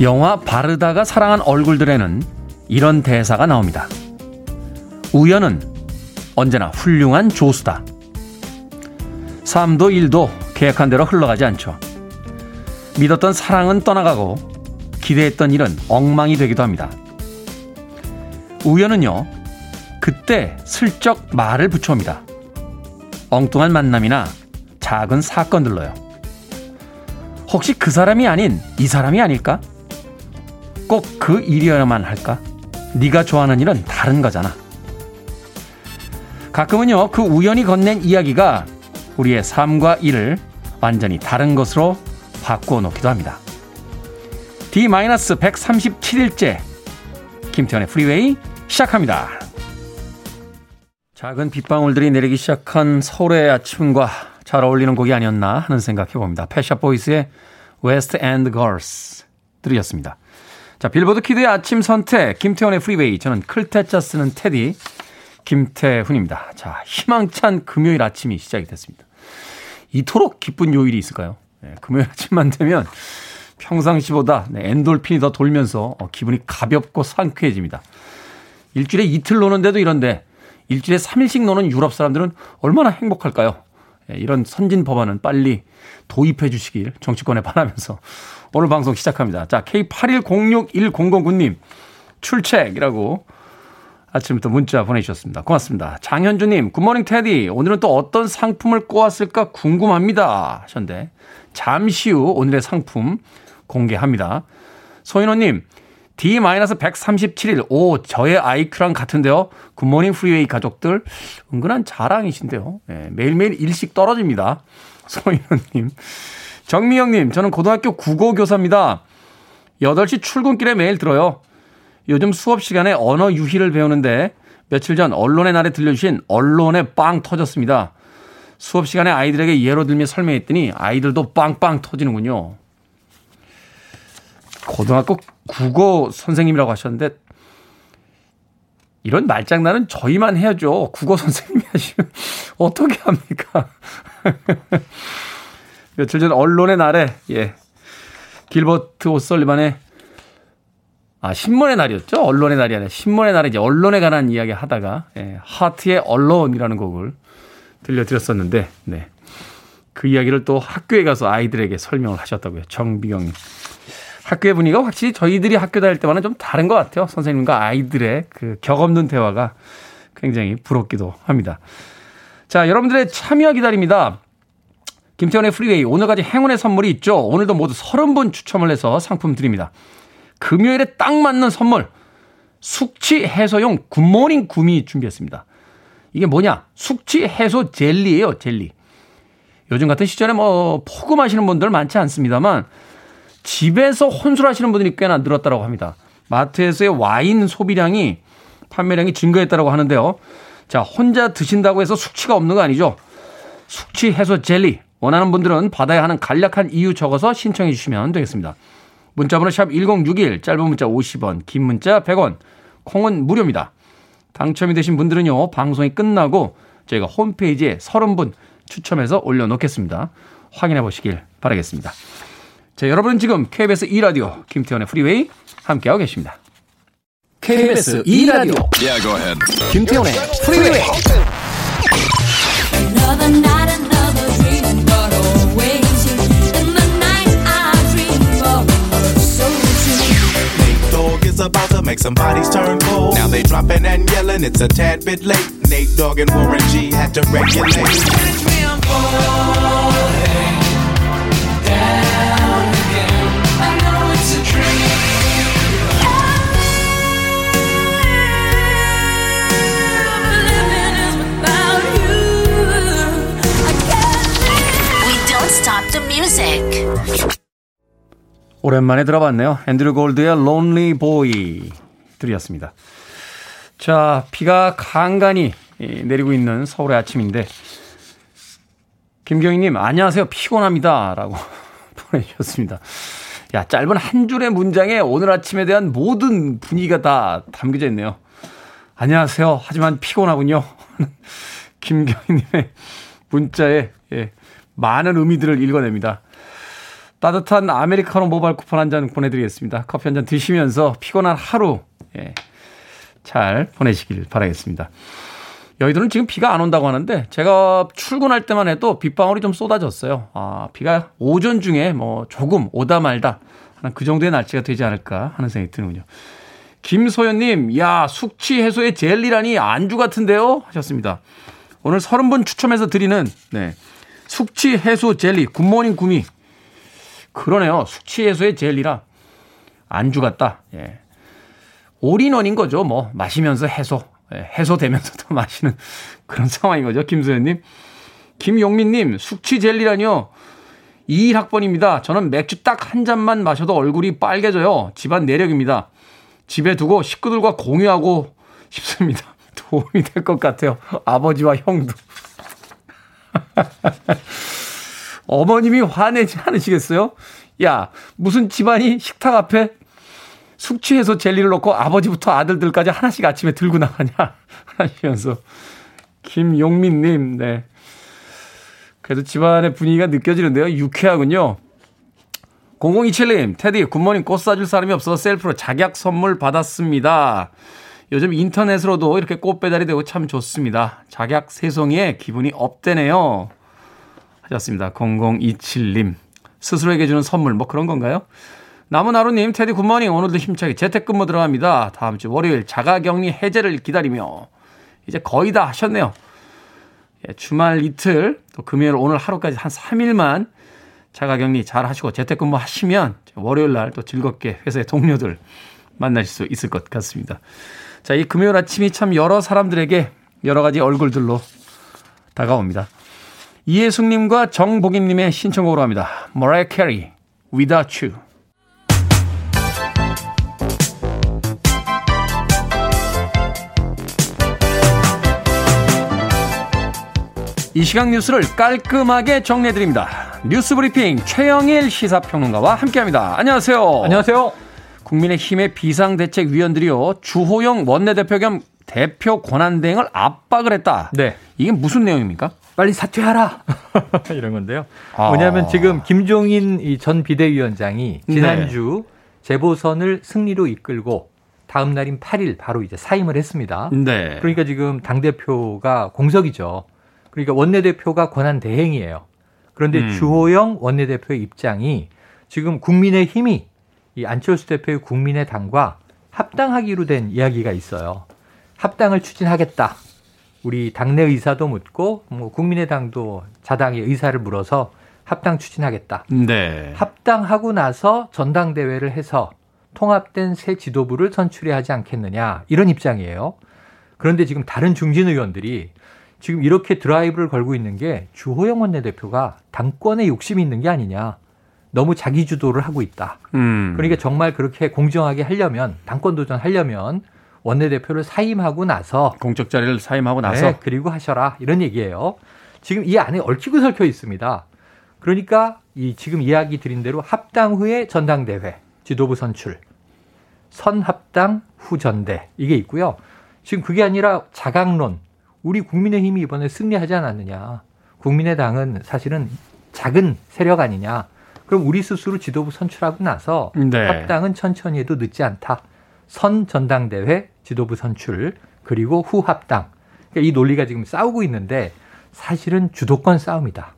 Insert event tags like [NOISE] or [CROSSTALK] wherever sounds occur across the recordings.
영화 바르다가 사랑한 얼굴들에는 이런 대사가 나옵니다. 우연은 언제나 훌륭한 조수다. 삶도 일도 계획한 대로 흘러가지 않죠. 믿었던 사랑은 떠나가고 기대했던 일은 엉망이 되기도 합니다. 우연은요, 그때 슬쩍 말을 붙여옵니다. 엉뚱한 만남이나 작은 사건들로요. 혹시 그 사람이 아닌 이 사람이 아닐까? 꼭 그 일이어야만 할까? 네가 좋아하는 일은 다른 거잖아. 가끔은요, 그 우연히 건넨 이야기가 우리의 삶과 일을 완전히 다른 것으로 바꾸어 놓기도 합니다. D-137일째 김태현의 프리웨이 시작합니다. 작은 빗방울들이 내리기 시작한 서울의 아침과 잘 어울리는 곡이 아니었나 하는 생각해 봅니다. Pet Shop Boys의 West End Girls 들으셨습니다. 자, 빌보드 키드의 아침 선택 김태훈의 프리웨이 저는 클 태짜 쓰는 태디 김태훈입니다. 자, 희망찬 금요일 아침이 시작이 됐습니다. 이토록 기쁜 요일이 있을까요? 네, 금요일 아침만 되면 평상시보다 네, 엔돌핀이 더 돌면서 어, 기분이 가볍고 상쾌해집니다. 일주일에 이틀 노는데도 이런데 일주일에 3일씩 노는 유럽 사람들은 얼마나 행복할까요? 예, 이런 선진 법안은 빨리 도입해 주시길 정치권에 바라면서 오늘 방송 시작합니다. 자, K81061009님 출첵이라고 아침부터 문자 보내주셨습니다. 고맙습니다. 장현주님, 굿모닝 테디. 오늘은 또 어떤 상품을 꼬았을까 궁금합니다. 하셨는데, 잠시 후 오늘의 상품 공개합니다. 소인호님, D-137일. 오, 저의 아이큐랑 같은데요. Good morning 프리웨이 가족들. 은근한 자랑이신데요. 네, 매일매일 일씩 떨어집니다. [LAUGHS] 소인호님. 정미영님, 저는 고등학교 국어교사입니다. 8시 출근길에 매일 들어요. 요즘 수업 시간에 언어 유희를 배우는데 며칠 전 언론의 날에 들려주신 언론에 빵 터졌습니다. 수업 시간에 아이들에게 예로 들며 설명했더니 아이들도 빵빵 터지는군요. 고등학교 국어 선생님이라고 하셨는데 이런 말장난은 저희만 해야죠. 국어 선생님이 하시면 [LAUGHS] 어떻게 합니까? [LAUGHS] 며칠 전 언론의 날에 예 길버트 오설리반의 아 신문의 날이었죠. 언론의 날이 아니라 신문의 날에 이제 언론에 관한 이야기 하다가 예, 하트의 언론이라는 곡을 들려드렸었는데 네. 그 이야기를 또 학교에 가서 아이들에게 설명을 하셨다고요. 정비경님. 학교의 분위기가 확실히 저희들이 학교 다닐 때와는 좀 다른 것 같아요. 선생님과 아이들의 그 격의 없는 대화가 굉장히 부럽기도 합니다. 자, 여러분들의 참여 기다립니다. 김태훈의 프리웨이 오늘까지 행운의 선물이 있죠. 오늘도 모두 30분 추첨을 해서 상품 드립니다. 금요일에 딱 맞는 선물 숙취 해소용 굿모닝 구미 준비했습니다. 이게 뭐냐? 숙취 해소 젤리예요, 젤리. 요즘 같은 시절에 뭐 포금하시는 분들 많지 않습니다만 집에서 혼술하시는 분들이 꽤나 늘었다고 합니다. 마트에서의 와인 소비량이 판매량이 증가했다고 하는데요. 자, 혼자 드신다고 해서 숙취가 없는 거 아니죠? 숙취 해소 젤리 원하는 분들은 받아야 하는 간략한 이유 적어서 신청해 주시면 되겠습니다. 문자번호 샵 1061, 짧은 문자 50원, 긴 문자 100원, 콩은 무료입니다. 당첨이 되신 분들은요, 방송이 끝나고 저희가 홈페이지에 30분 추첨해서 올려놓겠습니다. 확인해 보시길 바라겠습니다. 자, 여러분은 지금 KBS 2라디오 김태훈의 프리웨이 함께하고 계십니다. KBS 2라디오 yeah, 김태훈의 프리웨이 some bodies turn cold. Now they dropping and yelling, it's a tad bit late. Nate Dogg and Warren G had to regulate. 오랜만에 들어봤네요. 앤드류 골드의 Lonely Boy 들이었습니다. 자, 비가 간간히 내리고 있는 서울의 아침인데 김경희님 안녕하세요 피곤합니다 라고 [LAUGHS] 보내주셨습니다. 야 짧은 한 줄의 문장에 오늘 아침에 대한 모든 분위기가 다 담겨져 있네요. 안녕하세요 하지만 피곤하군요. [LAUGHS] 김경희님의 문자에 예, 많은 의미들을 읽어냅니다. 따뜻한 아메리카노 모바일 쿠폰 한 잔 보내드리겠습니다. 커피 한 잔 드시면서 피곤한 하루, 예, 잘 보내시길 바라겠습니다. 여의도는 지금 비가 안 온다고 하는데 제가 출근할 때만 해도 빗방울이 좀 쏟아졌어요. 아, 비가 오전 중에 뭐 조금 오다 말다 하는 그 정도의 날씨가 되지 않을까 하는 생각이 드는군요. 김소연님, 야, 숙취 해소의 젤리라니 안주 같은데요? 하셨습니다. 오늘 30분 추첨해서 드리는, 네. 숙취 해소 젤리, 굿모닝 구미. 그러네요. 숙취 해소의 젤리라 안주 같다. 예. all-in-one인 거죠. 뭐, 마시면서 해소. 예, 해소되면서도 [LAUGHS] 마시는 그런 상황인 거죠. 김소연님. 김용민님, 숙취 젤리라니요. 21학번입니다. 저는 맥주 딱 한 잔만 마셔도 얼굴이 빨개져요. 집안 내력입니다. 집에 두고 식구들과 공유하고 싶습니다. [LAUGHS] 도움이 될 것 같아요. 아버지와 형도. [LAUGHS] 어머님이 화내지 않으시겠어요? 야, 무슨 집안이 식탁 앞에 숙취해소 젤리를 놓고 아버지부터 아들들까지 하나씩 아침에 들고 나가냐 [LAUGHS] 하시면서 김용민님, 네. 그래도 집안의 분위기가 느껴지는데요. 유쾌하군요. 0027님, 테디, 굿모닝 꽃 사줄 사람이 없어서 셀프로 작약 선물 받았습니다. 요즘 인터넷으로도 이렇게 꽃 배달이 되고 참 좋습니다. 작약 세송이에 기분이 업되네요. 하셨습니다. 0027님. 스스로에게 주는 선물, 뭐 그런 건가요? 나무나루님, 테디 굿모닝. 오늘도 힘차게 재택근무 들어갑니다. 다음 주 월요일 자가격리 해제를 기다리며 이제 거의 다 하셨네요. 예, 주말 이틀, 또 금요일 오늘 하루까지 한 3일만 자가격리 잘 하시고 재택근무 하시면 월요일 날 또 즐겁게 회사의 동료들 만나실 수 있을 것 같습니다. 자, 이 금요일 아침이 참 여러 사람들에게 여러 가지 얼굴들로 다가옵니다. 이혜숙님과 정복임님의 신청곡으로 합니다. 머라이어 캐리, Without You. 이 시각 뉴스를 깔끔하게 정리해드립니다. 뉴스 브리핑 최영일 시사평론가와 함께합니다. 안녕하세요. 안녕하세요. 국민의힘의 비상대책위원들이요 주호영 원내대표 겸 대표 권한대행을 압박을 했다. 네. 이게 무슨 내용입니까? 빨리 사퇴하라 [LAUGHS] 이런 건데요. 아. 왜냐하면 지금 김종인 전 비대위원장이 네. 지난주 네. 재보선을 승리로 이끌고 다음 날인 8일 바로 이제 사임을 했습니다. 네. 그러니까 지금 당 대표가 공석이죠. 그러니까 원내대표가 권한 대행이에요. 그런데 음. 주호영 원내대표의 입장이 지금 국민의 힘이 이 안철수 대표의 국민의 당과 합당하기로 된 이야기가 있어요. 합당을 추진하겠다. 우리 당내 의사도 묻고 뭐 국민의당도 자당의 의사를 물어서 합당 추진하겠다. 네. 합당하고 나서 전당대회를 해서 통합된 새 지도부를 선출해야 하지 않겠느냐 이런 입장이에요. 그런데 지금 다른 중진 의원들이 지금 이렇게 드라이브를 걸고 있는 게 주호영 원내대표가 당권에 욕심이 있는 게 아니냐. 너무 자기 주도를 하고 있다. 음. 그러니까 정말 그렇게 공정하게 하려면 당권 도전하려면 원내대표를 사임하고 나서 공적 자리를 사임하고 나서 네, 그리고 하셔라 이런 얘기예요. 지금 이 안에 얽히고 설켜 있습니다. 그러니까 이 지금 이야기 드린 대로 합당 후에 전당대회 지도부 선출 선합당 후 전대 이게 있고요. 지금 그게 아니라 자강론 우리 국민의힘이 이번에 승리하지 않았느냐. 국민의당은 사실은 작은 세력 아니냐. 그럼 우리 스스로 지도부 선출하고 나서 네. 합당은 천천히 해도 늦지 않다. 선 전당대회 지도부 선출 그리고 후 합당. 그러니까 이 논리가 지금 싸우고 있는데 사실은 주도권 싸움이다.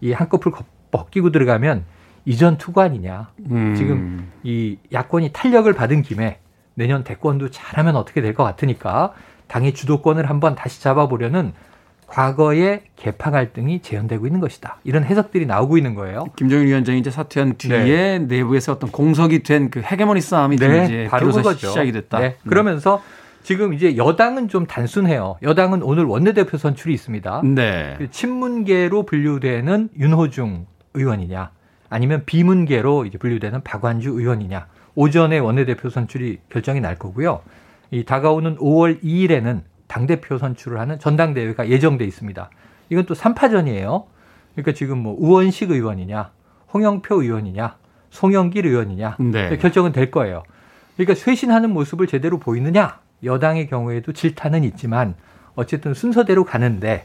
이 한꺼풀 벗기고 들어가면 이전 투구 아니냐. 음. 지금 이 야권이 탄력을 받은 김에 내년 대권도 잘하면 어떻게 될 것 같으니까 당의 주도권을 한번 다시 잡아보려는 과거의 개파 갈등이 재현되고 있는 것이다. 이런 해석들이 나오고 있는 거예요. 김정일 위원장이 이제 사퇴한 뒤에 네. 내부에서 어떤 공석이 된 그 헤게모니 싸움이 네, 이제 바로 그거죠. 시작이 됐다. 네. 음. 그러면서 지금 이제 여당은 좀 단순해요. 여당은 오늘 원내대표 선출이 있습니다. 네. 그 친문계로 분류되는 윤호중 의원이냐, 아니면 비문계로 이제 분류되는 박완주 의원이냐. 오전에 원내대표 선출이 결정이 날 거고요. 이 다가오는 5월 2일에는 당대표 선출을 하는 전당대회가 예정돼 있습니다. 이건 또 3파전이에요. 그러니까 지금 뭐 우원식 의원이냐, 홍영표 의원이냐, 송영길 의원이냐 네. 결정은 될 거예요. 그러니까 쇄신하는 모습을 제대로 보이느냐? 여당의 경우에도 질타는 있지만 어쨌든 순서대로 가는데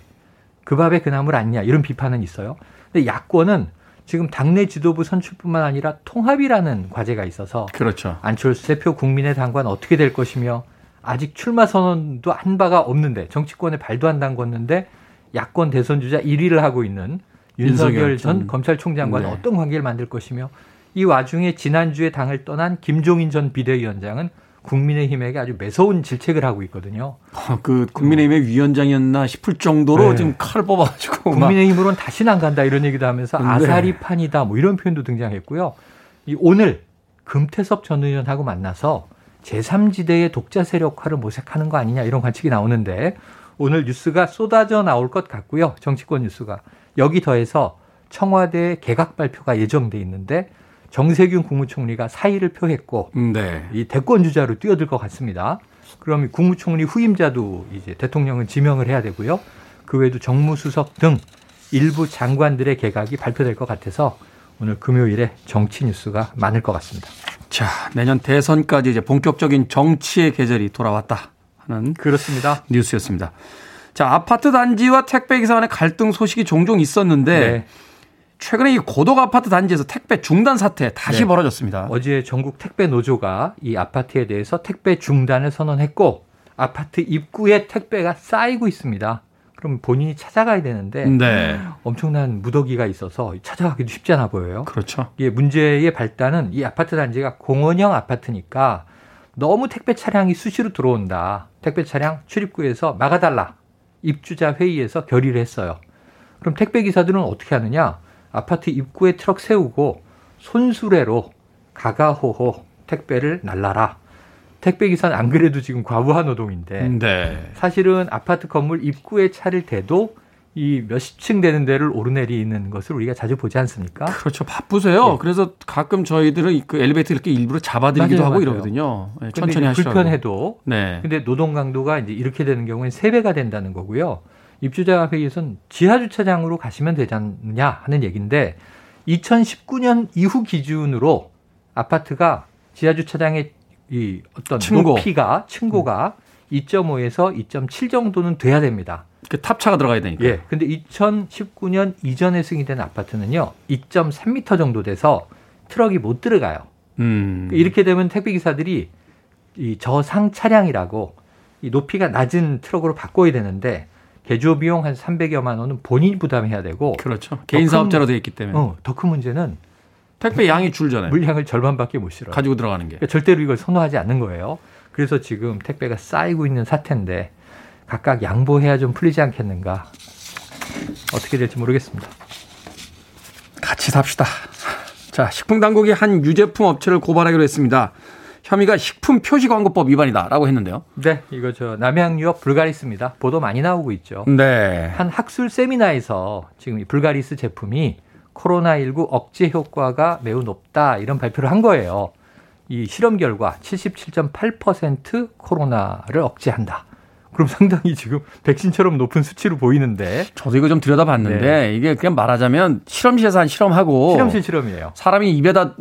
그 밥에 그 나물 아니냐 이런 비판은 있어요. 근데 야권은 지금 당내 지도부 선출뿐만 아니라 통합이라는 과제가 있어서 그렇죠. 안철수 대표 국민의당과는 어떻게 될 것이며 아직 출마 선언도 한 바가 없는데 정치권에 발도 안 담궜는데 야권 대선 주자 1위를 하고 있는 윤석열 전 음. 검찰총장과는 네. 어떤 관계를 만들 것이며 이 와중에 지난주에 당을 떠난 김종인 전 비대위원장은 국민의힘에게 아주 매서운 질책을 하고 있거든요. 아, 그 국민의힘의 위원장이었나 싶을 정도로 네. 지금 칼을 뽑아가지고 국민의힘으로는 다시는 안 간다 이런 얘기도 하면서 네. 아사리판이다 뭐 이런 표현도 등장했고요. 이 오늘 금태섭 전 의원하고 만나서 제3지대의 독자 세력화를 모색하는 거 아니냐 이런 관측이 나오는데 오늘 뉴스가 쏟아져 나올 것 같고요. 정치권 뉴스가 여기 더해서 청와대 개각 발표가 예정돼 있는데 정세균 국무총리가 사의를 표했고 네. 이 대권 주자로 뛰어들 것 같습니다. 그럼 국무총리 후임자도 이제 대통령은 지명을 해야 되고요. 그 외에도 정무수석 등 일부 장관들의 개각이 발표될 것 같아서 오늘 금요일에 정치 뉴스가 많을 것 같습니다. 자, 내년 대선까지 이제 본격적인 정치의 계절이 돌아왔다 하는 그렇습니다. 뉴스였습니다. 자, 아파트 단지와 택배 기사 간의 갈등 소식이 종종 있었는데 네. 최근에 이 고덕 아파트 단지에서 택배 중단 사태 다시 네. 벌어졌습니다. 어제 전국 택배 노조가 이 아파트에 대해서 택배 중단을 선언했고 아파트 입구에 택배가 쌓이고 있습니다. 그럼 본인이 찾아가야 되는데 네. 엄청난 무더기가 있어서 찾아가기도 쉽지 않아 보여요. 그렇죠. 이게 문제의 발단은 이 아파트 단지가 공원형 아파트니까 너무 택배 차량이 수시로 들어온다. 택배 차량 출입구에서 막아달라. 입주자 회의에서 결의를 했어요. 그럼 택배 기사들은 어떻게 하느냐? 아파트 입구에 트럭 세우고 손수레로 가가호호 택배를 날라라. 택배 기사는 안 그래도 지금 과부하 노동인데 네. 사실은 아파트 건물 입구에 차를 대도 이 몇십 층 되는 데를 오르내리는 것을 우리가 자주 보지 않습니까? 그렇죠. 바쁘세요. 네. 그래서 가끔 저희들은 그 엘리베이터 이렇게 일부러 잡아드리기도 맞아요, 하고 맞아요. 이러거든요. 네, 천천히 하시라고. 불편해도. 네. 근데 노동 강도가 이제 이렇게 되는 경우에는 세배가 된다는 거고요. 입주자 회의에서는 지하 주차장으로 가시면 되지 않느냐 하는 얘기인데 2019년 이후 기준으로 아파트가 지하 주차장의 이 어떤 층고. 높이가 층고가 음. 2.5에서 2.7 정도는 돼야 됩니다. 그 탑차가 들어가야 되니까. 예. 근데 2019년 이전에 승인된 아파트는요. 2.3m 정도 돼서 트럭이 못 들어가요. 음. 이렇게 되면 택배 기사들이 이 저상 차량이라고 이 높이가 낮은 트럭으로 바꿔야 되는데 개조 비용 한 300여만 원은 본인이 부담해야 되고 그렇죠. 개인 사업자로 되어 있기 때문에. 어, 더 큰 문제는 택배 양이 줄잖아요. 물량을 절반밖에 못 실어요. 가지고 들어가는 게. 그러니까 절대로 이걸 선호하지 않는 거예요. 그래서 지금 택배가 쌓이고 있는 사태인데 각각 양보해야 좀 풀리지 않겠는가. 어떻게 될지 모르겠습니다. 같이 삽시다. 자, 식품 당국이 한 유제품 업체를 고발하기로 했습니다. 혐의가 식품 표시 광고법 위반이다라고 했는데요. 네, 이거 저 남양 유업 불가리스입니다. 보도 많이 나오고 있죠. 네. 한 학술 세미나에서 지금 이 불가리스 제품이 코로나19 억제 효과가 매우 높다 이런 발표를 한 거예요. 이 실험 결과 77.8% 코로나를 억제한다. 그럼 상당히 지금 백신처럼 높은 수치로 보이는데 저도 이거 좀 들여다봤는데 네. 이게 그냥 말하자면 실험실에서 한 실험하고 실험실 실험이에요. 사람이 입에다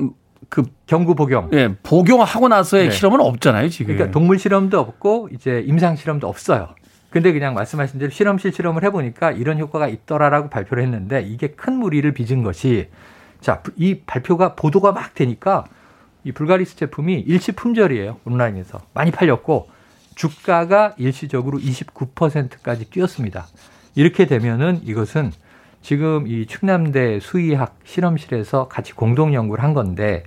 그 경구 복용. 예, 복용하고 나서의 네. 실험은 없잖아요, 지금. 그러니까 동물 실험도 없고 이제 임상 실험도 없어요. 근데 그냥 말씀하신 대로 실험실 실험을 해보니까 이런 효과가 있더라라고 발표를 했는데 이게 큰 무리를 빚은 것이 자, 이 발표가 보도가 막 되니까 이 불가리스 제품이 일시 품절이에요. 온라인에서. 많이 팔렸고 주가가 일시적으로 29%까지 뛰었습니다. 이렇게 되면은 이것은 지금 이 충남대 수의학 실험실에서 같이 공동 연구를 한 건데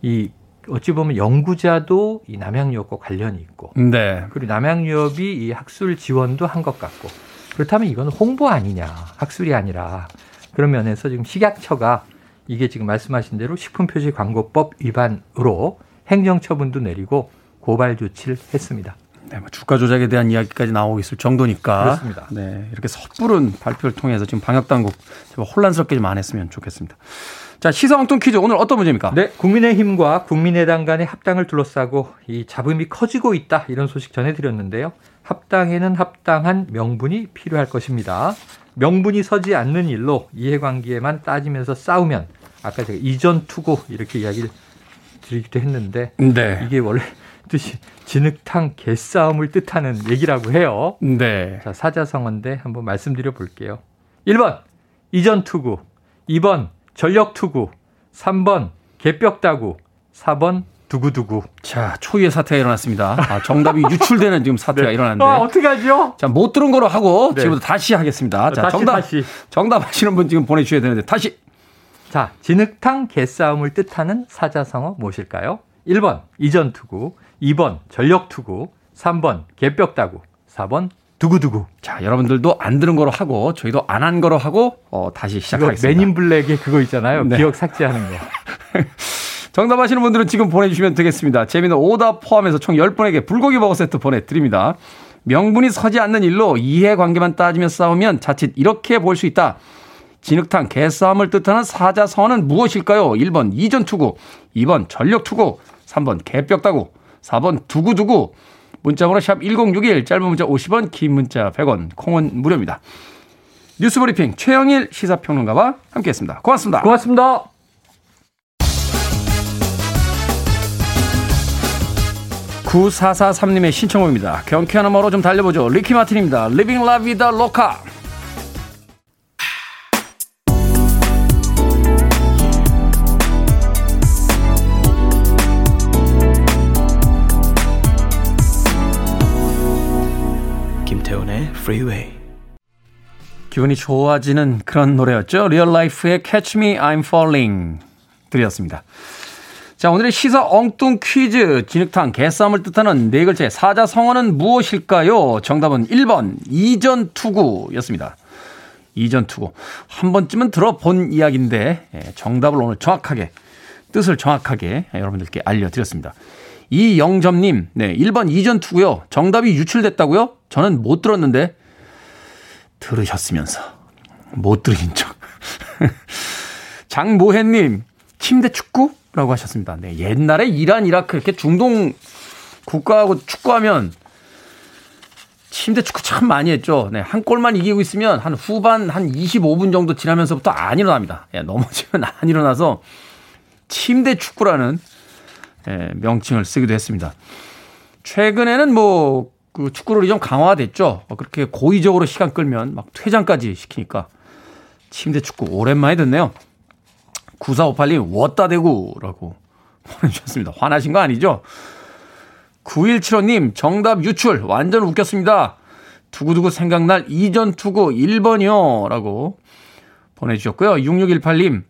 이 어찌 보면 연구자도 이 남양유업과 관련이 있고, 네. 그리고 남양유업이 이 학술 지원도 한 것 같고, 그렇다면 이건 홍보 아니냐, 학술이 아니라 그런 면에서 지금 식약처가 이게 지금 말씀하신 대로 식품표시 광고법 위반으로 행정처분도 내리고 고발 조치를 했습니다. 네, 뭐 주가 조작에 대한 이야기까지 나오고 있을 정도니까. 그렇습니다. 네, 이렇게 섣부른 발표를 통해서 지금 방역 당국 혼란스럽게 좀 안 했으면 좋겠습니다. 자, 시사왕통 퀴즈 오늘 어떤 문제입니까? 네, 국민의힘과 국민의당 간의 합당을 둘러싸고 이 잡음이 커지고 있다 이런 소식 전해드렸는데요. 합당에는 합당한 명분이 필요할 것입니다. 명분이 서지 않는 일로 이해관계만 따지면서 싸우면 아까 제가 이전 투고 이렇게 이야기를 드리기도 했는데 네. 이게 원래 뜻이 진흙탕 개싸움을 뜻하는 얘기라고 해요. 네. 자, 사자성어인데 한번 말씀드려 볼게요. 1번 이전 투구, 2번 전력 투구, 3번 개벽다구, 4번 두구두구. 자, 초유의 사태가 일어났습니다. 아, 정답이 [LAUGHS] 유출되는 지금 사태가 네. 일어났는데. 아, 어떡하죠? 자, 못 들은 거로 하고 네. 지금부터 다시 하겠습니다. 자, 다시, 정답. 다시. 정답 하시는 분 지금 보내주셔야 되는데, 다시. 자, 진흙탕 개싸움을 뜻하는 사자성어 무엇일까요? 1번 이전투구, 2번 전력투구, 3번 개벽다구, 4번 두구두구. 자, 여러분들도 안 들은 거로 하고 저희도 안 한 거로 하고 어, 다시 시작하겠습니다. 맨인 블랙의 그거 있잖아요. 네. 기억 삭제하는 거. [LAUGHS] 정답 아시는 분들은 지금 보내주시면 되겠습니다. 재미는 오답 포함해서 총 10분에게 불고기 버거 세트 보내드립니다. 명분이 서지 않는 일로 이해관계만 따지며 싸우면 자칫 이렇게 볼 수 있다. 진흙탕 개싸움을 뜻하는 사자성어는 무엇일까요? 1번 이전투구, 2번 전력투구, 3번 개뼉다구, 4번 두구두구. 문자번호 샵 1061, 짧은 문자 50원, 긴 문자 100원, 콩은 무료입니다. 뉴스브리핑 최영일 시사평론가와 함께했습니다. 고맙습니다. 고맙습니다. 9443님의 신청곡입니다. 경쾌한 음악으로 좀 달려보죠. 리키 마틴입니다. Vida Loca. 김태훈 Freeway. 기분이 좋아지는 그런 노래였죠. 리얼 라이프의 Catch Me I'm Falling 들이었습니다. 자, 오늘의 시사 엉뚱 퀴즈. 진흙탕 개싸움을 뜻하는 네 글자의 사자 성어는 무엇일까요? 정답은 1번 이전투구였습니다. 이전투구. 한 번쯤은 들어본 이야기인데 예, 정답을 오늘 정확하게 뜻을 정확하게 여러분들께 알려드렸습니다. 이영점님, 네, 1번 이전투구요. 정답이 유출됐다고요? 저는 못 들었는데 들으셨으면서 못 들으신 척. [LAUGHS] 장모혜님, 침대 축구? 라고 하셨습니다. 네, 옛날에 이란, 이라크 이렇게 중동 국가하고 축구하면 침대 축구 참 많이 했죠. 네, 한 골만 이기고 있으면 한 후반 한 25분 정도 지나면서부터 안 일어납니다. 예, 넘어지면 안 일어나서 침대 축구라는 예, 명칭을 쓰기도 했습니다. 최근에는 뭐, 그 축구를 좀 강화됐죠. 그렇게 고의적으로 시간 끌면 막 퇴장까지 시키니까 침대 축구 오랜만에 듣네요. 9458님, 워따 대구라고 보내주셨습니다. 화나신 거 아니죠? 9175님, 정답 유출. 완전 웃겼습니다. 두구두구 생각날 이전 투구 1번이요. 라고 보내주셨고요. 6618님,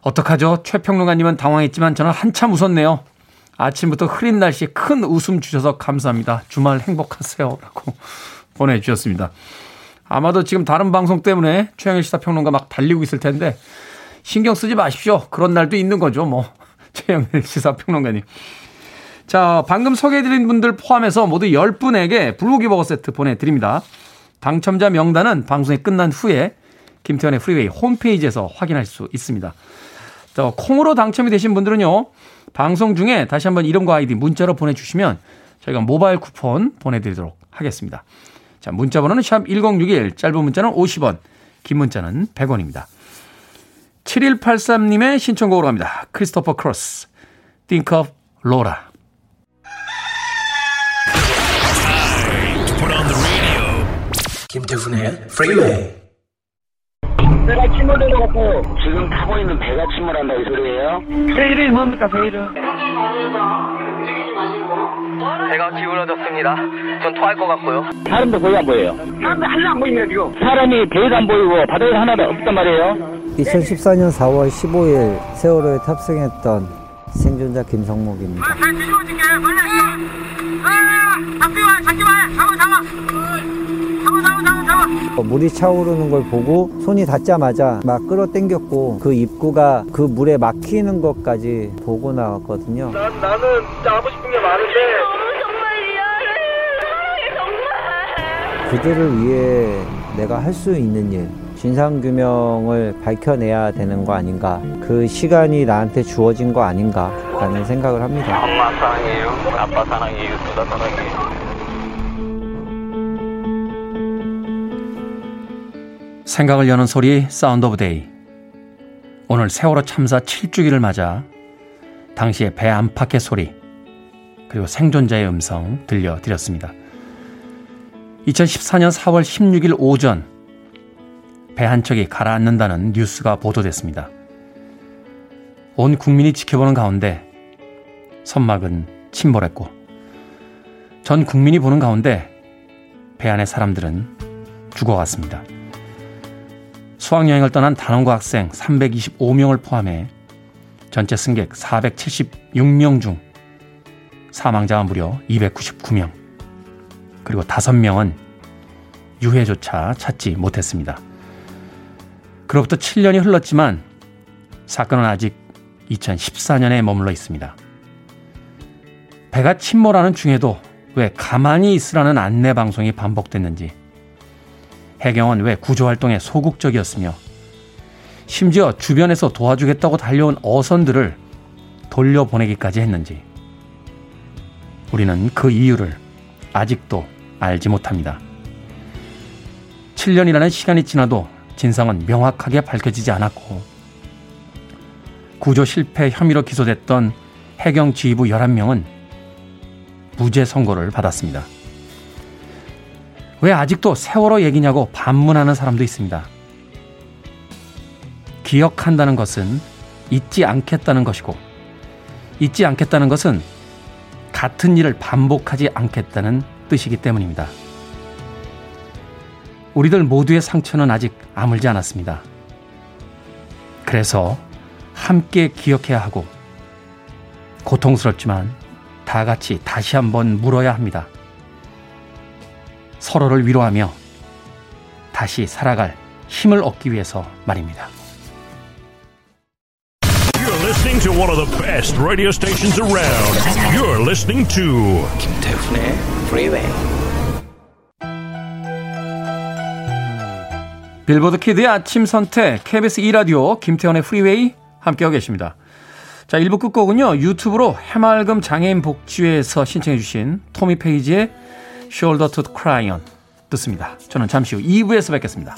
어떡하죠? 최평론가님은 당황했지만 저는 한참 웃었네요. 아침부터 흐린 날씨에 큰 웃음 주셔서 감사합니다. 주말 행복하세요. 라고 [LAUGHS] 보내주셨습니다. 아마도 지금 다른 방송 때문에 최영일 시사평론가 막 달리고 있을 텐데 신경 쓰지 마십시오. 그런 날도 있는 거죠. 뭐. [LAUGHS] 최영일 시사평론가님. 자, 방금 소개해드린 분들 포함해서 모두 10분에게 불고기 버거 세트 보내드립니다. 당첨자 명단은 방송이 끝난 후에 김태훈의 프리웨이 홈페이지에서 확인할 수 있습니다. 자, 콩으로 당첨이 되신 분들은요, 방송 중에 다시 한번 이름과 아이디 문자로 보내주시면 저희가 모바일 쿠폰 보내드리도록 하겠습니다. 자, 문자 번호는 샵 1061, 짧은 문자는 50원, 긴 문자는 100원입니다. 7183님의 신청곡으로 갑니다. 크리스토퍼 크로스, Think of Laura. 김태훈의 Freeway. 배가 침몰되어갖고 지금 타고 있는 배가 침몰한다 이 소리예요? 베일이 뭡니까 베일은? 배가 기울어졌습니다. 전 토할 것 같고요. 사람도 거의 안 보여요. 사람들 하나 안 보입니다 지금. 사람이 배도 안 보이고 바다에 하나도 없단 말이에요. 2014년 4월 15일 세월호에 탑승했던 생존자 김성목입니다. 물이 차오르는 걸 보고 손이 닿자마자 막 끌어당겼고 그 입구가 그 물에 막히는 것까지 보고 나왔거든요. 난, 나는 진짜 하고 싶은 게 많은데 그들을 위해 내가 할 수 있는 일 진상규명을 밝혀내야 되는 거 아닌가. 그 시간이 나한테 주어진 거 아닌가. 라는 생각을 합니다. 엄마 사랑해요. 아빠 사랑해요. 누나 사랑해요. 생각을 여는 소리 Sound of Day. 오늘 세월호 참사 7주기를 맞아 당시의 배 안팎의 소리 그리고 생존자의 음성 들려드렸습니다. 2014년 4월 16일 오전 배 한 척이 가라앉는다는 뉴스가 보도됐습니다. 온 국민이 지켜보는 가운데 선막은 침몰했고 전 국민이 보는 가운데 배 안의 사람들은 죽어갔습니다. 수학여행을 떠난 단원고 학생 325명을 포함해 전체 승객 476명 중 사망자가 무려 299명. 그리고 5명은 유해조차 찾지 못했습니다. 그로부터 7년이 흘렀지만 사건은 아직 2014년에 머물러 있습니다. 배가 침몰하는 중에도 왜 가만히 있으라는 안내 방송이 반복됐는지, 해경은 왜 구조활동에 소극적이었으며, 심지어 주변에서 도와주겠다고 달려온 어선들을 돌려보내기까지 했는지, 우리는 그 이유를 아직도 알지 못합니다. 7년이라는 시간이 지나도 진상은 명확하게 밝혀지지 않았고, 구조 실패 혐의로 기소됐던 해경 지휘부 11명은 무죄 선고를 받았습니다. 왜 아직도 세월호 얘기냐고 반문하는 사람도 있습니다. 기억한다는 것은 잊지 않겠다는 것이고, 잊지 않겠다는 것은 같은 일을 반복하지 않겠다는 뜻이기 때문입니다. 우리들 모두의 상처는 아직 아물지 않았습니다. 그래서 함께 기억해야 하고, 고통스럽지만 다 같이 다시 한번 물어야 합니다. 서로를 위로하며 다시 살아갈 힘을 얻기 위해서 말입니다. You're listening to one of the best radio stations around. You're listening to 김태훈의 Freeway. 빌보드 키드의 아침 선택 KBS 2라디오 김태훈의 프리웨이 함께하고 계십니다. 자, 1부 끝곡은요. 유튜브로 해맑음 장애인 복지회에서 신청해 주신 토미 페이지의 Shoulder to Cry On 듣습니다. 저는 잠시 후 2부에서 뵙겠습니다.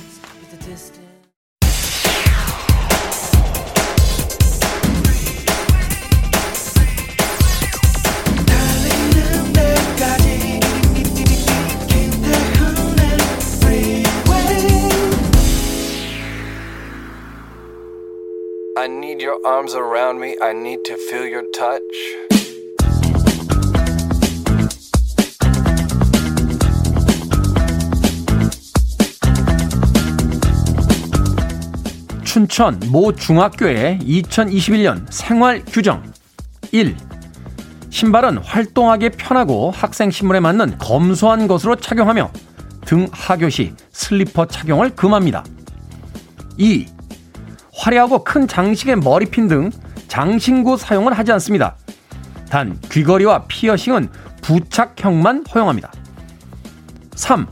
춘천 모 중학교의 2021년 생활 규정 1. 신발은 활동하기 편하고 학생 신문에 맞는 검소한 것으로 착용하며 등 하교 시 슬리퍼 착용을 금합니다. 2. 화려하고 큰 장식의 머리핀 등 장신구 사용을 하지 않습니다. 단 귀걸이와 피어싱은 부착형만 허용합니다. 3.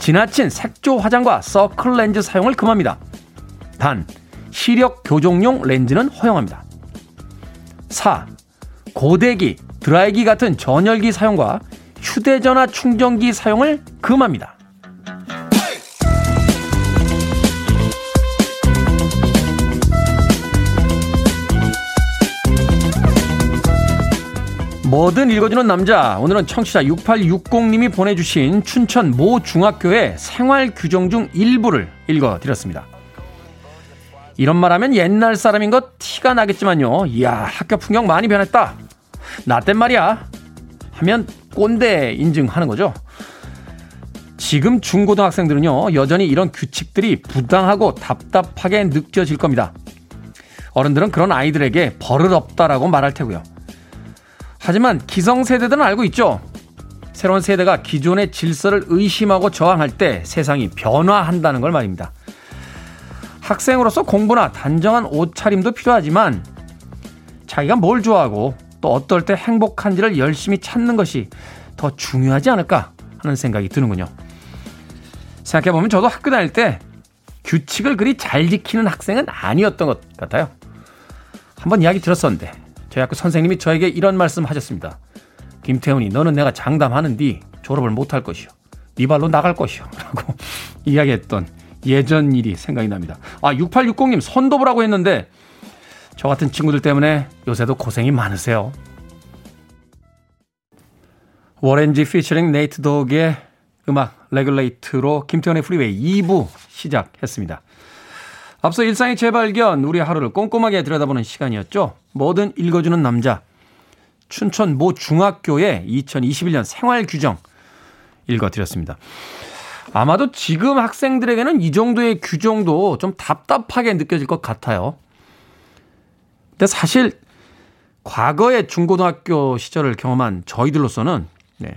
지나친 색조 화장과 서클 렌즈 사용을 금합니다. 단 시력 교정용 렌즈는 허용합니다. 4. 고데기, 드라이기 같은 전열기 사용과 휴대전화 충전기 사용을 금합니다. 뭐든 읽어주는 남자. 오늘은 청취자 6860님이 보내주신 춘천 모 중학교의 생활 규정 중 일부를 읽어드렸습니다. 이런 말 하면 옛날 사람인 것 티가 나겠지만요. 이야, 학교 풍경 많이 변했다. 나 땐 말이야. 하면 꼰대 인증하는 거죠. 지금 중고등학생들은요, 여전히 이런 규칙들이 부당하고 답답하게 느껴질 겁니다. 어른들은 그런 아이들에게 버릇 없다라고 말할 테고요. 하지만 기성세대들은 알고 있죠. 새로운 세대가 기존의 질서를 의심하고 저항할 때 세상이 변화한다는 걸 말입니다. 학생으로서 공부나 단정한 옷차림도 필요하지만 자기가 뭘 좋아하고 또 어떨 때 행복한지를 열심히 찾는 것이 더 중요하지 않을까 하는 생각이 드는군요. 생각해보면 저도 학교 다닐 때 규칙을 그리 잘 지키는 학생은 아니었던 것 같아요. 한번 이야기 들었었는데 저희 학교 선생님이 저에게 이런 말씀 하셨습니다. 김태훈이 너는 내가 장담하는디 졸업을 못할 것이요. 네 발로 나갈 것이요. [LAUGHS] 라고 이야기했던 예전 일이 생각이 납니다. 아 6860님 선도부라고 했는데 저 같은 친구들 때문에 요새도 고생이 많으세요. 워렌 지 피처링 네이트 독의 음악 Regulate로 김태훈의 프리웨이 2부 시작했습니다. 앞서 일상의 재발견, 우리 하루를 꼼꼼하게 들여다보는 시간이었죠. 뭐든 읽어주는 남자. 춘천 모 중학교의 2021년 생활 규정 읽어드렸습니다. 아마도 지금 학생들에게는 이 정도의 규정도 좀 답답하게 느껴질 것 같아요. 근데 사실 과거의 중고등학교 시절을 경험한 저희들로서는 네,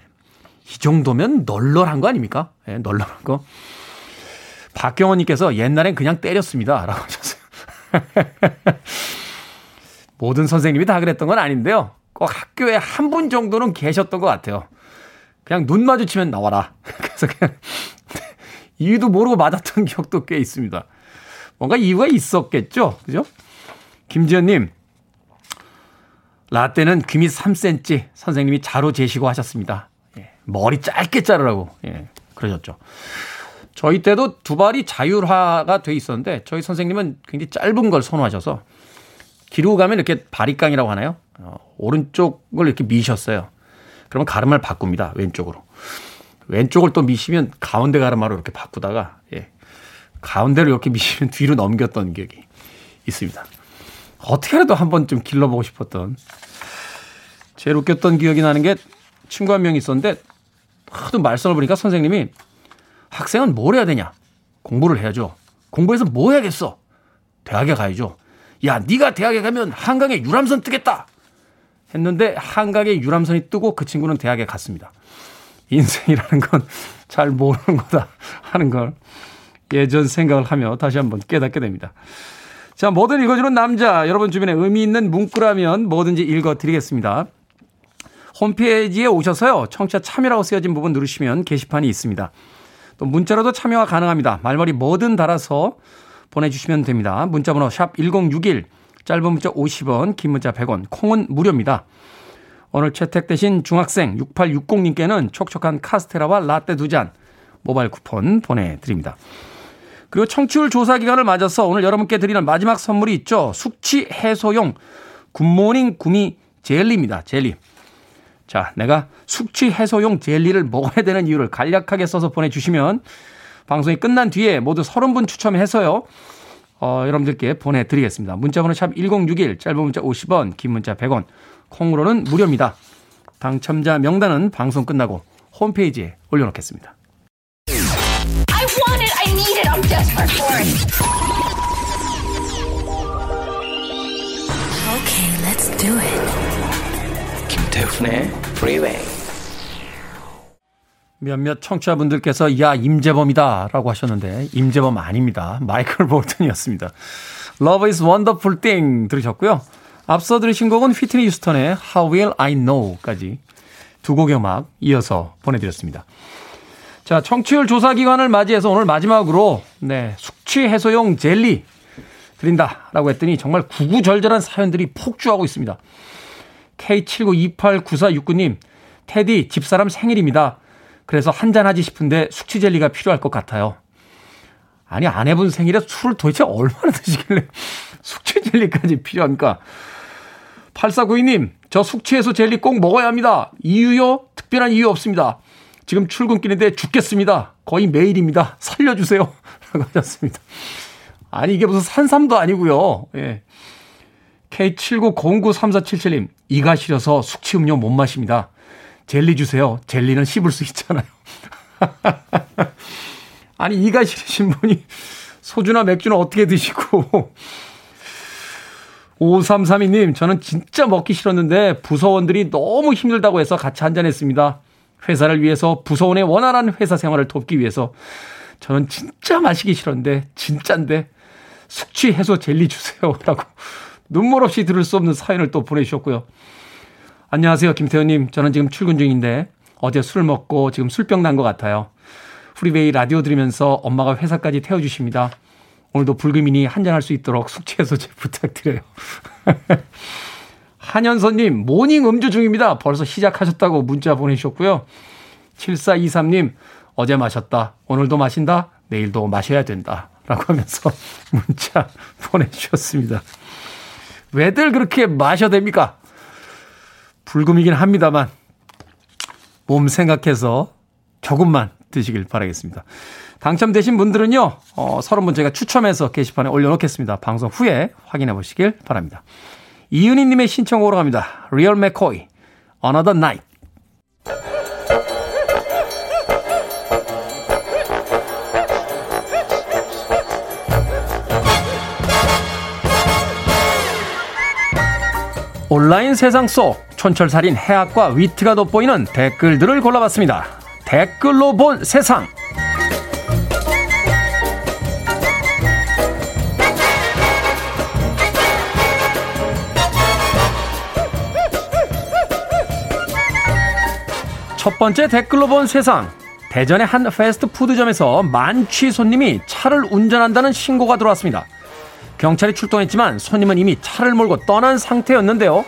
이 정도면 널널한 거 아닙니까? 네, 널널한 거. 박경원님께서 옛날엔 그냥 때렸습니다. 라고 하셨어요. [LAUGHS] 모든 선생님이 다 그랬던 건 아닌데요. 꼭 학교에 한 분 정도는 계셨던 것 같아요. 그냥 눈 마주치면 나와라. [LAUGHS] 그래서 그냥 [LAUGHS] 이유도 모르고 맞았던 기억도 꽤 있습니다. 뭔가 이유가 있었겠죠? 그죠? 김지현님, 라떼는 귀밑 3cm 선생님이 자로 재시고 하셨습니다. 예, 머리 짧게 자르라고, 예, 그러셨죠. 저희 때도 두 발이 자율화가 돼 있었는데 저희 선생님은 굉장히 짧은 걸 선호하셔서 기르고 가면 이렇게 바리깡이라고 하나요? 어, 오른쪽을 이렇게 미셨어요. 그러면 가르마를 바꿉니다. 왼쪽으로. 왼쪽을 또 미시면 가운데 가르마로 이렇게 바꾸다가 예. 가운데로 이렇게 미시면 [LAUGHS] 뒤로 넘겼던 기억이 있습니다. 어떻게라도 한번 좀 길러보고 싶었던 제일 웃겼던 기억이 나는 게 친구 한명 있었는데 하도 말썽을 보니까 선생님이 학생은 뭘 해야 되냐? 공부를 해야죠. 공부해서 뭐 해야겠어? 대학에 가야죠. 야, 네가 대학에 가면 한강에 유람선 뜨겠다. 했는데 한강에 유람선이 뜨고 그 친구는 대학에 갔습니다. 인생이라는 건 잘 모르는 거다 하는 걸 예전 생각을 하며 다시 한번 깨닫게 됩니다. 자, 뭐든 읽어주는 남자. 여러분 주변에 의미 있는 문구라면 뭐든지 읽어드리겠습니다. 홈페이지에 오셔서요. 청취자 참여라고 쓰여진 부분 누르시면 게시판이 있습니다. 또 문자로도 참여가 가능합니다. 말머리 뭐든 달아서 보내주시면 됩니다. 문자번호 샵 1061, 짧은 문자 50원, 긴 문자 100원, 콩은 무료입니다. 오늘 채택되신 중학생 6860님께는 촉촉한 카스테라와 라떼 두 잔 모바일 쿠폰 보내드립니다. 그리고 청취율 조사 기간을 맞아서 오늘 여러분께 드리는 마지막 선물이 있죠. 숙취 해소용 굿모닝 구미 젤리입니다. 젤리. 자, 내가 숙취 해소용 젤리를 먹어야 되는 이유를 간략하게 써서 보내주시면 방송이 끝난 뒤에 모두 30분 추첨해서요. 어, 여러분들께 보내드리겠습니다. 문자번호 샵 1061, 짧은 문자 50원, 긴 문자 100원, 콩으로는 무료입니다. 당첨자 명단은 방송 끝나고 홈페이지에 올려놓겠습니다. I want it, I need it, I'm desperate for it. Okay, let's do it. 김태훈의 Freeway. 몇몇 청취자분들께서 야 임재범이다 라고 하셨는데 임재범 아닙니다. 마이클 볼튼이었습니다. Love is wonderful thing 들으셨고요. 앞서 들으신 곡은 휘트니 유스턴의 How Will I Know까지 두 곡의 음악 이어서 보내드렸습니다. 자, 청취율 조사 기간을 맞이해서 오늘 마지막으로 네, 숙취 해소용 젤리 드린다라고 했더니 정말 구구절절한 사연들이 폭주하고 있습니다. K79289469님, 테디 집사람 생일입니다. 그래서 한잔 하지 싶은데 숙취 젤리가 필요할 것 같아요. 아니 아내분 생일에 술을 도대체 얼마나 드시길래 [LAUGHS] 숙취 젤리까지 필요합니까? 8492님, 저 숙취해소 젤리 꼭 먹어야 합니다. 이유요? 특별한 이유 없습니다. 지금 출근길인데 죽겠습니다. 거의 매일입니다. 살려주세요. [LAUGHS] 라고 하셨습니다. 아니, 이게 무슨 산삼도 아니고요. 예. K79093477님, 이가 시려서 숙취 음료 못 마십니다. 젤리 주세요. 젤리는 씹을 수 있잖아요. [LAUGHS] 아니, 이가 싫으신 분이 소주나 맥주는 어떻게 드시고. 5332님, 저는 진짜 먹기 싫었는데 부서원들이 너무 힘들다고 해서 같이 한잔했습니다. 회사를 위해서 부서원의 원활한 회사 생활을 돕기 위해서 저는 진짜 마시기 싫었는데, 진짠데, 숙취 해소 젤리 주세요. [LAUGHS] 라고 눈물 없이 들을 수 없는 사연을 또 보내주셨고요. 안녕하세요, 김태현님. 저는 지금 출근 중인데 어제 술 먹고 지금 술병 난 것 같아요. 프리베이 라디오 들으면서 엄마가 회사까지 태워주십니다. 오늘도 불금이니 한잔할 수 있도록 숙취해소제 [LAUGHS] 부탁드려요. [LAUGHS] 한현선님, 모닝 음주 중입니다. 벌써 시작하셨다고 문자 보내주셨고요. 7423님, 어제 마셨다. 오늘도 마신다. 내일도 마셔야 된다. 라고 하면서 [LAUGHS] 문자 보내주셨습니다. 왜들 그렇게 마셔야 됩니까? 불금이긴 합니다만, 몸 생각해서 조금만 드시길 바라겠습니다. 당첨되신 분들은요, 어, 30분 제가 추첨해서 게시판에 올려놓겠습니다. 방송 후에 확인해 보시길 바랍니다. 이은희님의 신청으로 갑니다. 리얼 맥코이, Another Night. 온라인 세상 속 촌철살인 해학과 위트가 돋보이는 댓글들을 골라봤습니다. 댓글로 본 세상. 첫 번째 댓글로 본 세상. 대전의 한 패스트푸드점에서 만취 손님이 차를 운전한다는 신고가 들어왔습니다. 경찰이 출동했지만 손님은 이미 차를 몰고 떠난 상태였는데요.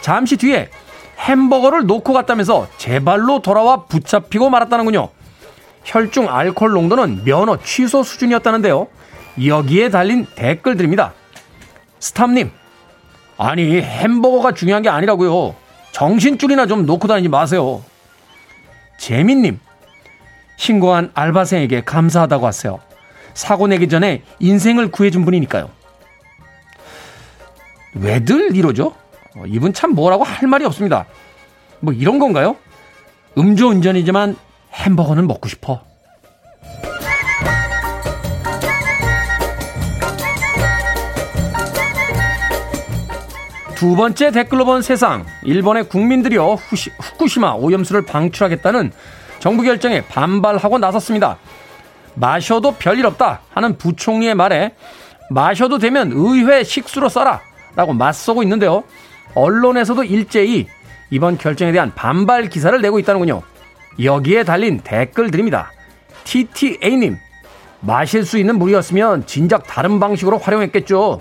잠시 뒤에 햄버거를 놓고 갔다면서 제 발로 돌아와 붙잡히고 말았다는군요. 혈중 알코올 농도는 면허 취소 수준이었다는데요. 여기에 달린 댓글들입니다. 스탑님, 아니 햄버거가 중요한 게 아니라고요. 정신줄이나 좀 놓고 다니지 마세요. 재민님, 신고한 알바생에게 감사하다고 하세요. 사고 내기 전에 인생을 구해준 분이니까요. 왜들 이러죠? 어, 이분 참 뭐라고 할 말이 없습니다. 뭐 이런 건가요? 음주운전이지만 햄버거는 먹고 싶어. 두 번째 댓글로 본 세상. 일본의 국민들이요, 후시, 후쿠시마 오염수를 방출하겠다는 정부 결정에 반발하고 나섰습니다. 마셔도 별일 없다 하는 부총리의 말에 마셔도 되면 의회 식수로 써라 라고 맞서고 있는데요. 언론에서도 일제히 이번 결정에 대한 반발 기사를 내고 있다는군요. 여기에 달린 댓글들입니다. TTA님, 마실 수 있는 물이었으면 진작 다른 방식으로 활용했겠죠.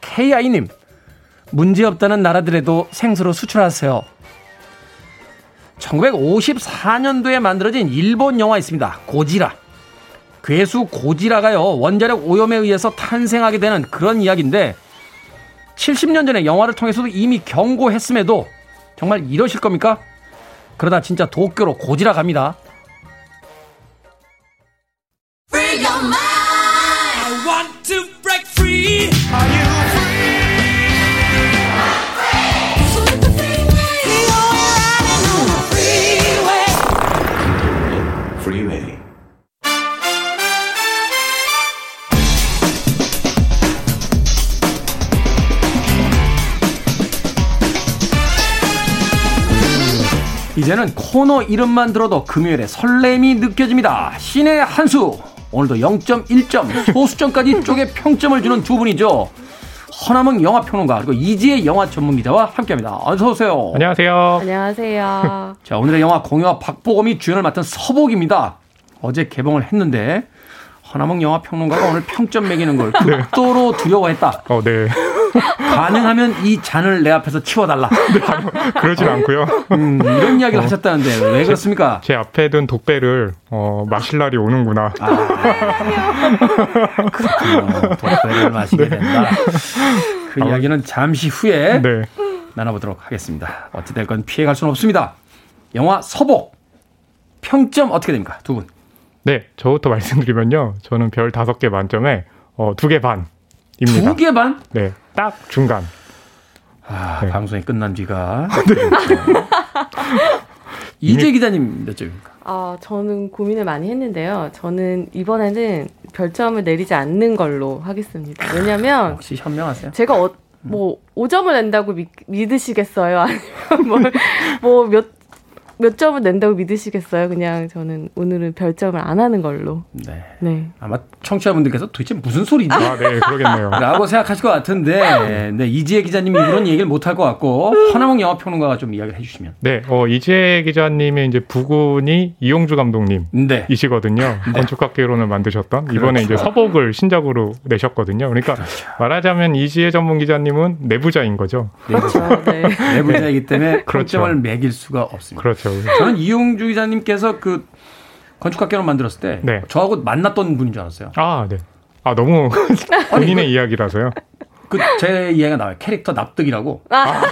KI님, 문제없다는 나라들에도 생수로 수출하세요. 1954년도에 만들어진 일본 영화 있습니다. 고지라. 괴수 고지라가요, 원자력 오염에 의해서 탄생하게 되는 그런 이야기인데, 70년 전에 영화를 통해서도 이미 경고했음에도 정말 이러실 겁니까? 그러다 진짜 도쿄로 고지라 갑니다. 이제는 코너 이름만 들어도 금요일에 설렘이 느껴집니다. 신의 한수. 오늘도 0.1점, 소수점까지 [LAUGHS] 쪼개 평점을 주는 두 분이죠. 허남은 영화평론가 그리고 이지혜 영화 전문 기자와 함께합니다. 어서 오세요. 안녕하세요. 안녕하세요. [LAUGHS] 자 오늘의 영화 공유와 박보검이 주연을 맡은 서복입니다. 어제 개봉을 했는데 허남은 영화 평론가가 오늘 평점 매기는 걸 [LAUGHS] 극도로 두려워했다. 어, 네. 가능하면 이 잔을 내 앞에서 치워달라. 네, [LAUGHS] 그러진 않고요. 음, 이런 이야기를 어, 하셨다는데 왜 그렇습니까? 제, 제 앞에 둔 독배를 어, 마실 날이 오는구나. 아, [LAUGHS] 그렇군요. 독배를 마시게 네. 된다. 그 아, 이야기는 잠시 후에 네. 나눠보도록 하겠습니다. 어찌됐건 피해갈 수는 없습니다. 영화 서복 평점 어떻게 됩니까? 두 분. 네, 저부터 말씀드리면요. 저는 별 다섯 개 만점에 어, 두개 반. 입니다. 두개 반? 네, 딱 중간. 아, 네. 방송이 끝난 뒤가. [LAUGHS] 네. [LAUGHS] 이재 기자님 몇 점입니까? 아, 저는 고민을 많이 했는데요. 저는 이번에는 별점을 내리지 않는 걸로 하겠습니다. 왜냐면 혹시 현명하세요? 제가 어, 뭐 5점을 낸다고 믿, 믿으시겠어요? [LAUGHS] 아니면 뭐몇 몇 점을 낸다고 믿으시겠어요? 그냥 저는 오늘은 별점을 안 하는 걸로. 네. 네. 아마 청취자분들께서 도대체 무슨 소리지? 아, 네, 그러겠네요. [LAUGHS] 라고 생각하실 것 같은데, 네, 이지혜 기자님이 그런 얘기를 못 할 것 같고, 허나몽 영화평론가가 좀 이야기를 해주시면. 네, 어, 이지혜 기자님의 이제 부군이 이용주 감독님. 네. 이시거든요. 네. 건축학개론을 만드셨던. 그렇죠. 이번에 이제 서복을 신작으로 내셨거든요. 그러니까 그렇죠. 말하자면 이지혜 전문 기자님은 내부자인 거죠. 그렇죠. 네. 내부자이기 때문에 [LAUGHS] 그렇죠. 평점을 매길 수가 없습니다. 그렇죠. 저는 이용주 기자님께서 그 건축학개론 만들었을 때 네. 저하고 만났던 분인 줄 알았어요. 아, 네. 아, 너무 [LAUGHS] [LAUGHS] 본인의 그, 이야기라서요. 그 제 이야기가 나와요. 캐릭터 납득이라고. 아.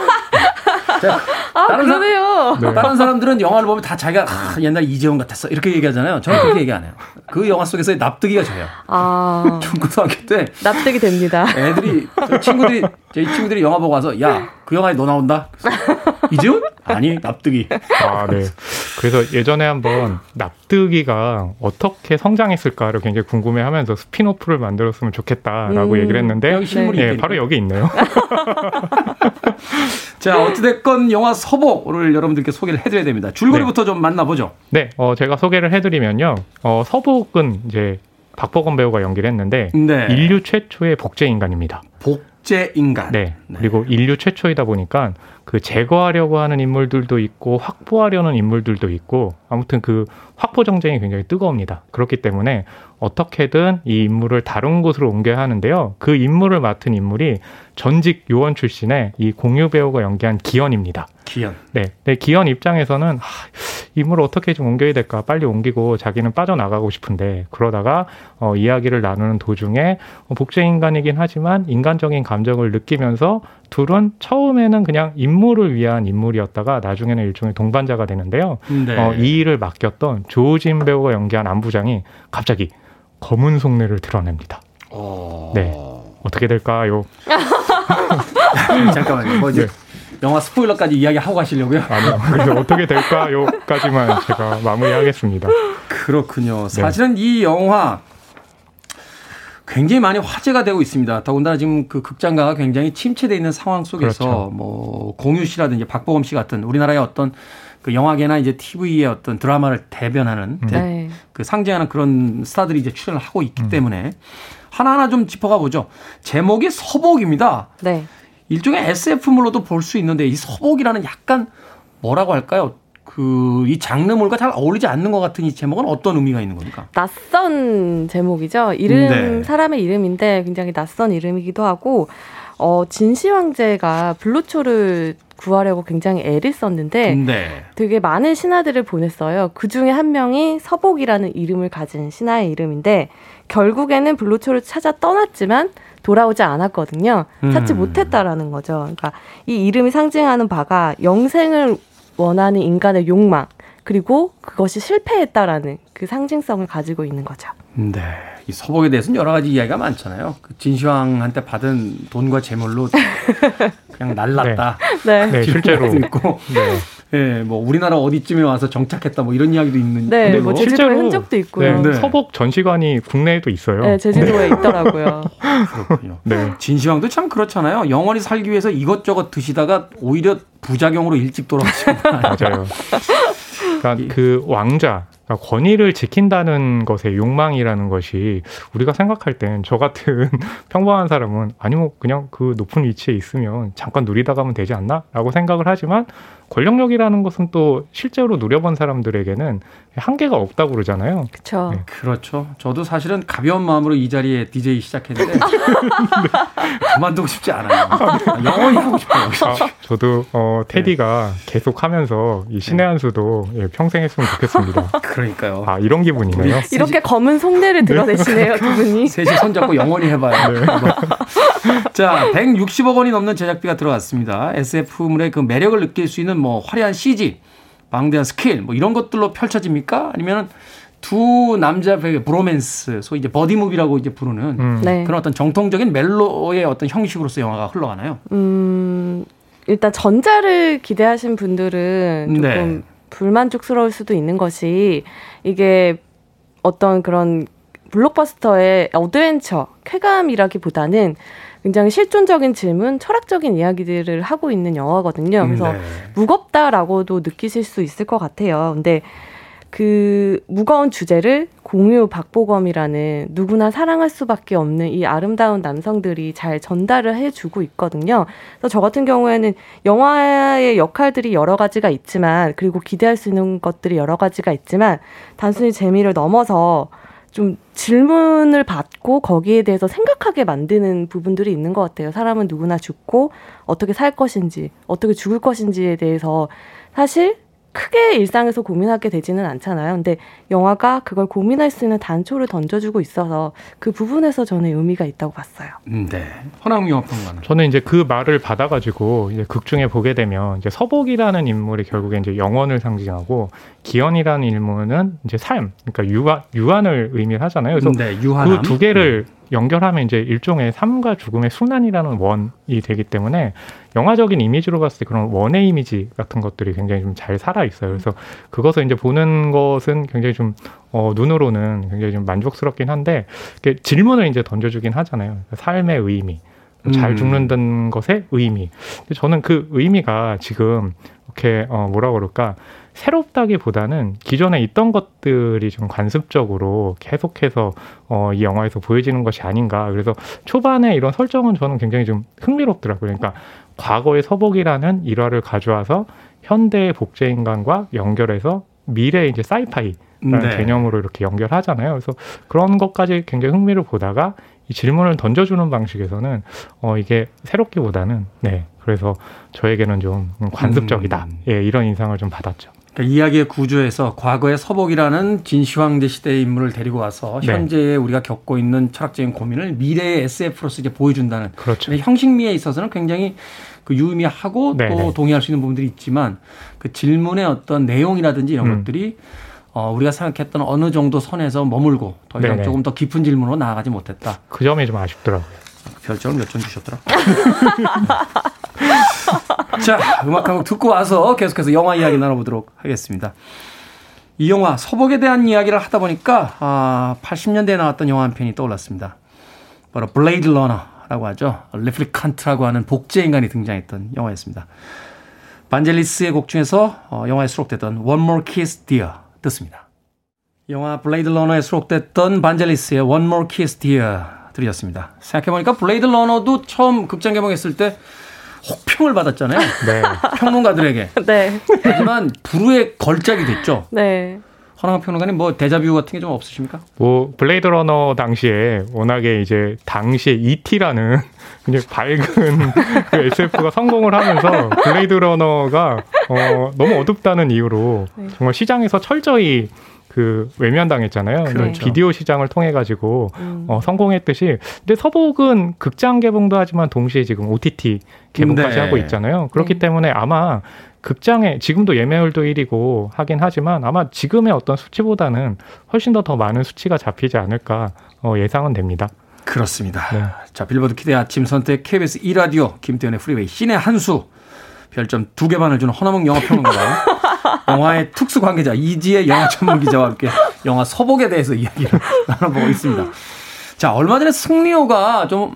제가 [LAUGHS] 아, 다른 그러네요. 사, 네. 다른 사람들은 영화를 보면 다 자기가 아, 옛날 이재용 같았어 이렇게 얘기하잖아요. 저는 그렇게 얘기 안 해요. 그 영화 속에서의 납득이가 저예요. 아. 중고등학교 때 납득이 됩니다. 애들이 친구들이 제 친구들이 영화 보고 와서 야 그 영화에 너 나온다. 이재용? 아니 납득이. 아 네. 그래서 예전에 한번 납득이가 어떻게 성장했을까를 굉장히 궁금해 하면서 스핀오프를 만들었으면 좋겠다라고 음, 얘기를 했는데 여기 실물이 네, 바로 여기 있네요. [LAUGHS] 자 어찌됐건 영화 서복을 여러분들께 소개를 해드려야 됩니다. 줄거리부터 네. 좀 만나보죠. 네, 어, 제가 소개를 해드리면요. 어, 서복은 이제 박보검 배우가 연기를 했는데 네. 인류 최초의 복제 인간입니다. 복제 인간. 네. 네. 그리고 인류 최초이다 보니까 그 제거하려고 하는 인물들도 있고 확보하려는 인물들도 있고 아무튼 그 확보 정쟁이 굉장히 뜨거웁니다. 그렇기 때문에 어떻게든 이 인물을 다른 곳으로 옮겨야 하는데요. 그 인물을 맡은 인물이 전직 요원 출신의 이 공유 배우가 연기한 기현입니다. 기현. 네. 네 기현 입장에서는 하, 인물을 어떻게 좀 옮겨야 될까 빨리 옮기고 자기는 빠져나가고 싶은데 그러다가 어, 이야기를 나누는 도중에 어, 복제 인간이긴 하지만 인간적인 감정을 느끼면서 둘은 처음에는 그냥 임무를 위한 인물이었다가 나중에는 일종의 동반자가 되는데요. 네. 어, 이 일을 맡겼던 조진 배우가 연기한 안부장이 갑자기 검은 속내를 드러냅니다. 어... 네. 어떻게 될까요? [LAUGHS] 잠깐만요. 뭐 이제 네. 영화 스포일러까지 이야기하고 가시려고요? 아니요. 그래서 어떻게 될까요?까지만 제가 마무리하겠습니다. 그렇군요. 네. 사실은 이 영화 굉장히 많이 화제가 되고 있습니다. 더군다나 지금 그 극장가가 굉장히 침체되어 있는 상황 속에서 그렇죠. 뭐 공유 씨라든지 박보검 씨 같은 우리나라의 어떤 그 영화계나 이제 TV의 어떤 드라마를 대변하는 음. 네. 그 상징하는 그런 스타들이 이제 출연을 하고 있기 음. 때문에 하나하나 좀 짚어가 보죠. 제목이 서복입니다. 네. 일종의 SF물로도 볼 수 있는데 이 서복이라는 약간 뭐라고 할까요? 그 이 장르물과 잘 어울리지 않는 것 같은 이 제목은 어떤 의미가 있는 겁니까? 낯선 제목이죠. 이름 네. 사람의 이름인데 굉장히 낯선 이름이기도 하고 어 진시 황제가 불로초를 구하려고 굉장히 애를 썼는데 네. 되게 많은 신하들을 보냈어요. 그 중에 한 명이 서복이라는 이름을 가진 신하의 이름인데 결국에는 불로초를 찾아 떠났지만 돌아오지 않았거든요. 찾지 음. 못했다라는 거죠. 그러니까 이 이름이 상징하는 바가 영생을 원하는 인간의 욕망 그리고 그것이 실패했다라는 그 상징성을 가지고 있는 거죠. 네. 이 서복에 대해서는 여러 가지 이야기가 많잖아요. 그 진시황한테 받은 돈과 재물로 그냥 날랐다. [LAUGHS] 네. 네. 네 실제로 있고. 네. [LAUGHS] 예, 뭐 우리나라 어디쯤에 와서 정착했다 뭐 이런 이야기도 있는 네, 뭐 제주도에 흔적도 있고요. 네, 네. 서복 전시관이 국내에도 있어요. 네, 제주도에 네. 있더라고요. [LAUGHS] 그렇군요. 네. 진시황도 참 그렇잖아요. 영원히 살기 위해서 이것저것 드시다가 오히려 부작용으로 일찍 돌아가시고 맞아요. 그러니까 그 왕자 그러니까 권위를 지킨다는 것의 욕망이라는 것이 우리가 생각할 땐 저 같은 [LAUGHS] 평범한 사람은 아니 뭐 그냥 그 높은 위치에 있으면 잠깐 누리다 가면 되지 않나?라고 생각을 하지만 권력력이라는 것은 또 실제로 누려본 사람들에게는 한계가 없다고 그러잖아요. 그렇죠. 네. 그렇죠. 저도 사실은 가벼운 마음으로 이 자리에 DJ 시작했는데 [LAUGHS] 그만두고 싶지 않아요. 영원히 하고 싶어요. 아, 저도 어, 테디가 네. 계속 하면서 이 신의 한 수도 예, 평생 했으면 좋겠습니다. 그러니까요. 아 이런 기분이네요. 이렇게 검은 속내를 드러내시네요, 두 분이. [LAUGHS] 셋이 손잡고 영원히 해봐요. 네. [LAUGHS] 자, 160억 원이 넘는 제작비가 들어갔습니다. SF물의 그 매력을 느낄 수 있는 뭐 화려한 CG, 방대한 스케일 뭐 이런 것들로 펼쳐집니까? 아니면은 두 남자 배우 브로맨스, 소위 이제 버디무비라고 이제 부르는 음. 네. 그런 어떤 정통적인 멜로의 어떤 형식으로서 영화가 흘러가나요? 음, 일단 전자를 기대하신 분들은 조금 네. 불만족스러울 수도 있는 것이 이게 어떤 그런 블록버스터의 어드벤처, 쾌감이라기보다는 굉장히 실존적인 질문, 철학적인 이야기들을 하고 있는 영화거든요. 그래서 네. 무겁다라고도 느끼실 수 있을 것 같아요. 근데 그 무거운 주제를 공유 박보검이라는 누구나 사랑할 수밖에 없는 이 아름다운 남성들이 잘 전달을 해주고 있거든요. 그래서 저 같은 경우에는 영화의 역할들이 여러 가지가 있지만 그리고 기대할 수 있는 것들이 여러 가지가 있지만 단순히 재미를 넘어서 좀 질문을 받고 거기에 대해서 생각하게 만드는 부분들이 있는 것 같아요. 사람은 누구나 죽고 어떻게 살 것인지, 어떻게 죽을 것인지에 대해서 사실 크게 일상에서 고민하게 되지는 않잖아요. 근데 영화가 그걸 고민할 수 있는 단초를 던져주고 있어서 그 부분에서 저는 의미가 있다고 봤어요. 음, 네. 허나웅 영화평론가는 저는 이제 그 말을 받아가지고 이제 극 중에 보게 되면 이제 서복이라는 인물이 결국에 이제 영원을 상징하고 기현이라는 인물은 이제 삶, 그러니까 유한 유한을 의미하잖아요. 그래서 네, 그 두 개를 네. 연결하면 이제 일종의 삶과 죽음의 순환이라는 원이 되기 때문에 영화적인 이미지로 봤을 때 그런 원의 이미지 같은 것들이 굉장히 좀 잘 살아 있어요. 그래서 그것을 이제 보는 것은 굉장히 좀 어, 눈으로는 굉장히 좀 만족스럽긴 한데 질문을 이제 던져주긴 하잖아요. 삶의 의미, 잘 음. 죽는다는 것의 의미. 저는 그 의미가 지금 이렇게 어, 뭐라 그럴까 새롭다기보다는 기존에 있던 것들이 좀 관습적으로 계속해서 어, 이 영화에서 보여지는 것이 아닌가. 그래서 초반에 이런 설정은 저는 굉장히 좀 흥미롭더라고요. 그러니까 과거의 서복이라는 일화를 가져와서 현대의 복제 인간과 연결해서 미래의 이제 사이파이 라는 네. 개념으로 이렇게 연결하잖아요. 그래서 그런 것까지 굉장히 흥미를 보다가 이 질문을 던져주는 방식에서는 어 이게 새롭기보다는 네 그래서 저에게는 좀 관습적이다 음. 예 이런 인상을 좀 받았죠. 그러니까 이야기의 구조에서 과거의 서복이라는 진시황제 시대의 인물을 데리고 와서 네. 현재에 우리가 겪고 있는 철학적인 고민을 미래의 SF로서 이제 보여준다는. 그렇죠. 형식미에 있어서는 굉장히 그 유의미하고 네네. 또 네. 동의할 수 있는 부분들이 있지만 그 질문의 어떤 내용이라든지 이런 음. 것들이 어, 우리가 생각했던 어느 정도 선에서 머물고 더 이상 네네. 조금 더 깊은 질문으로 나아가지 못했다. 그 점이 좀 아쉽더라고요. 별점을 몇 점 주셨더라? [LAUGHS] 자, 음악 한 곡 듣고 와서 계속해서 영화 이야기 나눠보도록 하겠습니다. 이 영화 서복에 대한 이야기를 하다 보니까 아, 80년대에 나왔던 영화 한 편이 떠올랐습니다. 바로 블레이드 러너라고 하죠. replicant라고 하는 복제 인간이 등장했던 영화였습니다. 반젤리스의 곡 중에서 어, 영화에 수록됐던 One More Kiss Dear 듣습니다. 영화 블레이드 러너에 수록됐던 반젤리스의 One More Kiss Dear 들으셨습니다. 생각해보니까 블레이드 러너도 처음 극장 개봉했을 때 혹평을 받았잖아요. [LAUGHS] 네. 평론가들에게. [LAUGHS] 네. 하지만 불후의 걸작이 됐죠. 네. 허남웅 평론가님 뭐 데자뷰 같은 게 좀 없으십니까? 뭐 블레이드 러너 당시에 워낙에 이제 당시에 E.T.라는 [LAUGHS] 굉장히 밝은 그 SF가 성공을 하면서 블레이드 러너가 어, 너무 어둡다는 이유로 네. 정말 시장에서 철저히 그 외면당했잖아요. 그렇죠. 비디오 시장을 통해 가지고 음. 어, 성공했듯이 근데 서복은 극장 개봉도 하지만 동시에 지금 OTT 개봉까지 네. 하고 있잖아요. 그렇기 네. 때문에 아마 극장에 지금도 예매율도 1위고 하긴 하지만 아마 지금의 어떤 수치보다는 훨씬 더 더 많은 수치가 잡히지 않을까 어, 예상은 됩니다. 그렇습니다. 네. 자 빌보드 키드의 아침 선택 KBS 2 라디오 김태훈의 프리웨이 신의 한수 별점 두 개 반을 주는 허남웅 영화 평론가 [LAUGHS] 영화의 특수 관계자 이지혜 영화 전문 기자와 함께 영화 서복에 대해서 이야기를 [LAUGHS] 나눠보고 있습니다. 자, 얼마 전에 승리호가 좀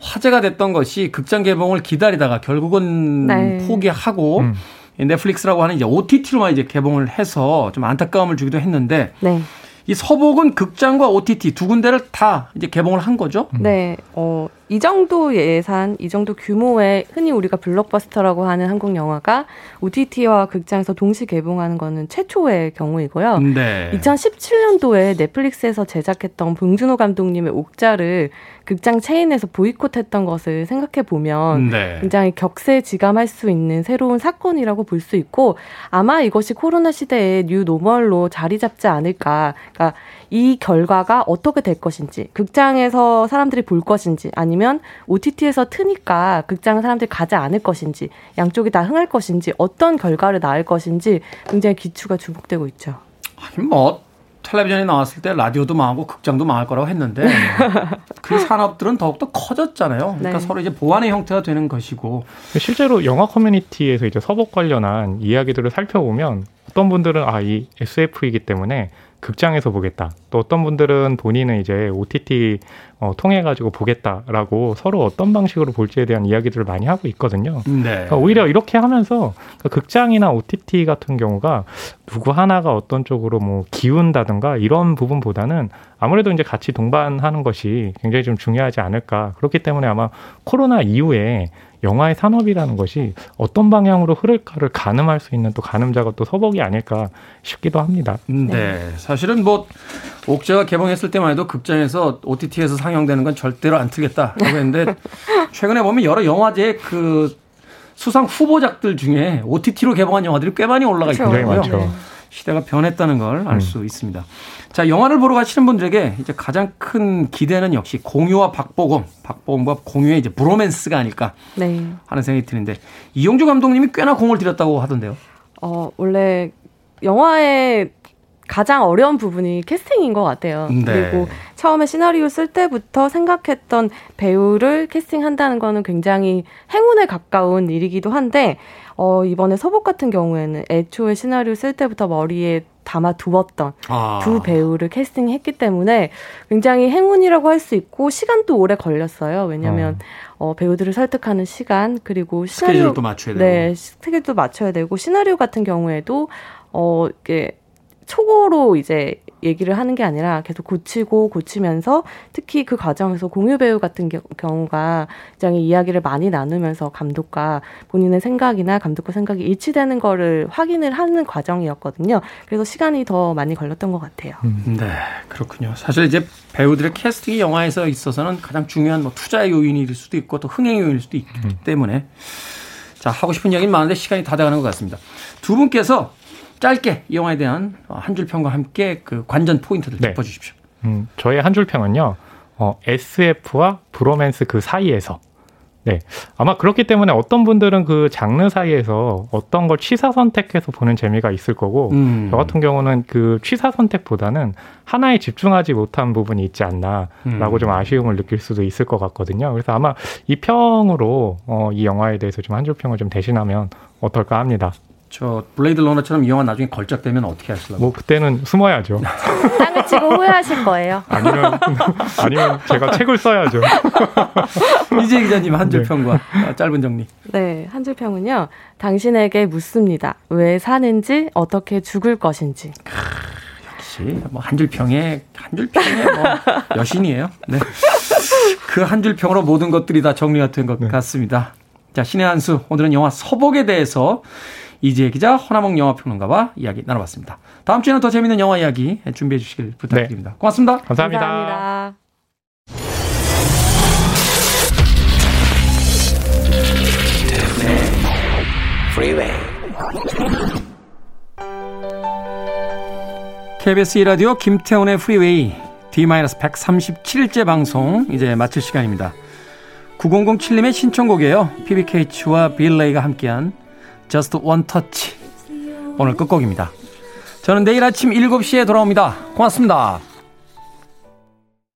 화제가 됐던 것이 극장 개봉을 기다리다가 결국은 네. 포기하고 음. 넷플릭스라고 하는 이제 OTT로만 이제 개봉을 해서 좀 안타까움을 주기도 했는데 네. 이 서복은 극장과 OTT 두 군데를 다 이제 개봉을 한 거죠? 네. 어, 이 정도 예산, 이 정도 규모의 흔히 우리가 블록버스터라고 하는 한국 영화가 OTT와 극장에서 동시 개봉하는 거는 최초의 경우이고요. 네. 2017년도에 넷플릭스에서 제작했던 봉준호 감독님의 옥자를 극장 체인에서 보이콧했던 것을 생각해 보면 네. 굉장히 격세지감할 수 있는 새로운 사건이라고 볼 수 있고 아마 이것이 코로나 시대의 뉴 노멀로 자리 잡지 않을까. 그러니까 이 결과가 어떻게 될 것인지, 극장에서 사람들이 볼 것인지, 아니면 OTT에서 트니까 극장 사람들이 가지 않을 것인지, 양쪽이 다 흥할 것인지, 어떤 결과를 낳을 것인지 굉장히 귀추가 주목되고 있죠. 아니 뭐 텔레비전이 나왔을 때 라디오도 망하고 극장도 망할 거라고 했는데 [LAUGHS] 그 산업들은 더욱더 커졌잖아요. 그러니까 네. 서로 이제 보완의 형태가 되는 것이고 실제로 영화 커뮤니티에서 이제 서복 관련한 이야기들을 살펴보면 어떤 분들은 아 이 SF이기 때문에 극장에서 보겠다. 또 어떤 분들은 본인은 이제 OTT 어, 통해 가지고 보겠다라고 서로 어떤 방식으로 볼지에 대한 이야기들을 많이 하고 있거든요. 네. 그러니까 오히려 이렇게 하면서 그러니까 극장이나 OTT 같은 경우가 누구 하나가 어떤 쪽으로 뭐 기운다든가 이런 부분보다는 아무래도 이제 같이 동반하는 것이 굉장히 좀 중요하지 않을까. 그렇기 때문에 아마 코로나 이후에 영화의 산업이라는 것이 어떤 방향으로 흐를까를 가늠할 수 있는 또 가늠자가 또 서복이 아닐까 싶기도 합니다. 네. 네. 사실은 뭐 옥자가 개봉했을 때만 해도 극장에서 OTT에서 상영되는 건 절대로 안 틀겠다라고 했는데 [LAUGHS] 최근에 보면 여러 영화제 그 수상 후보작들 중에 OTT로 개봉한 영화들이 꽤 많이 올라가 그렇죠. 있더라고요. 네. 시대가 변했다는 걸 알수 음. 있습니다. 자, 영화를 보러 가시는 분들에게 이제 가장 큰 기대는 역시 공유와 박보검, 박보검과 공유의 이제 브로맨스가 아닐까 네. 하는 생각이 드는데 이용주 감독님이 꽤나 공을 들였다고 하던데요. 어, 원래 영화의 가장 어려운 부분이 캐스팅인 것 같아요. 네. 그리고 처음에 시나리오 쓸 때부터 생각했던 배우를 캐스팅한다는 거는 굉장히 행운에 가까운 일이기도 한데, 어, 이번에 서복 같은 경우에는 애초에 시나리오 쓸 때부터 머리에 담아 두었던 아. 두 배우를 캐스팅했기 때문에 굉장히 행운이라고 할 수 있고 시간도 오래 걸렸어요. 왜냐하면 어. 어, 배우들을 설득하는 시간 그리고 시나리오 스케줄도 맞춰야 되고 네 스케줄도 맞춰야 되고 시나리오 같은 경우에도 어 이게 초고로 이제 얘기를 하는 게 아니라 계속 고치고 고치면서 특히 그 과정에서 공유 배우 같은 경우가 굉장히 이야기를 많이 나누면서 감독과 본인의 생각이나 감독과 생각이 일치되는 거를 확인을 하는 과정이었거든요. 그래서 시간이 더 많이 걸렸던 것 같아요. 음, 네, 그렇군요. 사실 이제 배우들의 캐스팅이 영화에서 있어서는 가장 중요한 뭐 투자의 요인일 수도 있고 또 흥행 요인일 수도 있기 음. 때문에 자 하고 싶은 이야기는 많은데 시간이 다 돼가는 것 같습니다. 두 분께서 짧게 이 영화에 대한 한 줄 평과 함께 그 관전 포인트를 네. 짚어주십시오. 음, 저의 한 줄 평은요. 어, SF와 브로맨스 그 사이에서 네. 아마 그렇기 때문에 어떤 분들은 그 장르 사이에서 어떤 걸 취사 선택해서 보는 재미가 있을 거고, 음. 저 같은 경우는 그 취사 선택보다는 하나에 집중하지 못한 부분이 있지 않나라고 음. 좀 아쉬움을 느낄 수도 있을 것 같거든요. 그래서 아마 이 평으로 어, 이 영화에 대해서 좀 한 줄 평을 좀 대신하면 어떨까 합니다. 저 블레이드 러너처럼 이 영화 나중에 걸작되면 어떻게 하실라고? 뭐 그때는 숨어야죠. 땅을 치고 후회하실 거예요. [LAUGHS] 아니면 아니면 제가 책을 써야죠. [LAUGHS] 이지혜 기자님 한줄 네. 평과 짧은 정리. 네, 한 줄 평은요. 당신에게 묻습니다. 왜 사는지 어떻게 죽을 것인지. 역시 뭐 한 줄 평에 한 줄 평에 뭐 [LAUGHS] 여신이에요. 네. 그 한 줄 평으로 모든 것들이 다 정리가 된것 네. 같습니다. 자, 신의 한 수. 오늘은 영화 서복에 대해서 이재 기자, 허나몽 영화평론가와 이야기 나눠봤습니다. 다음 주에는 더 재밌는 영화 이야기 준비해 주시길 부탁드립니다. 네. 고맙습니다. 감사합니다. 감사합니다. KBS 2라디오 김태훈의 프리웨이 D-137째 방송 이제 마칠 시간입니다. 9007님의 신청곡이에요. PBKH와 빌레이가 함께한 Just One Touch 오늘 끝곡입니다. 저는 내일 아침 7시에 돌아옵니다. 고맙습니다.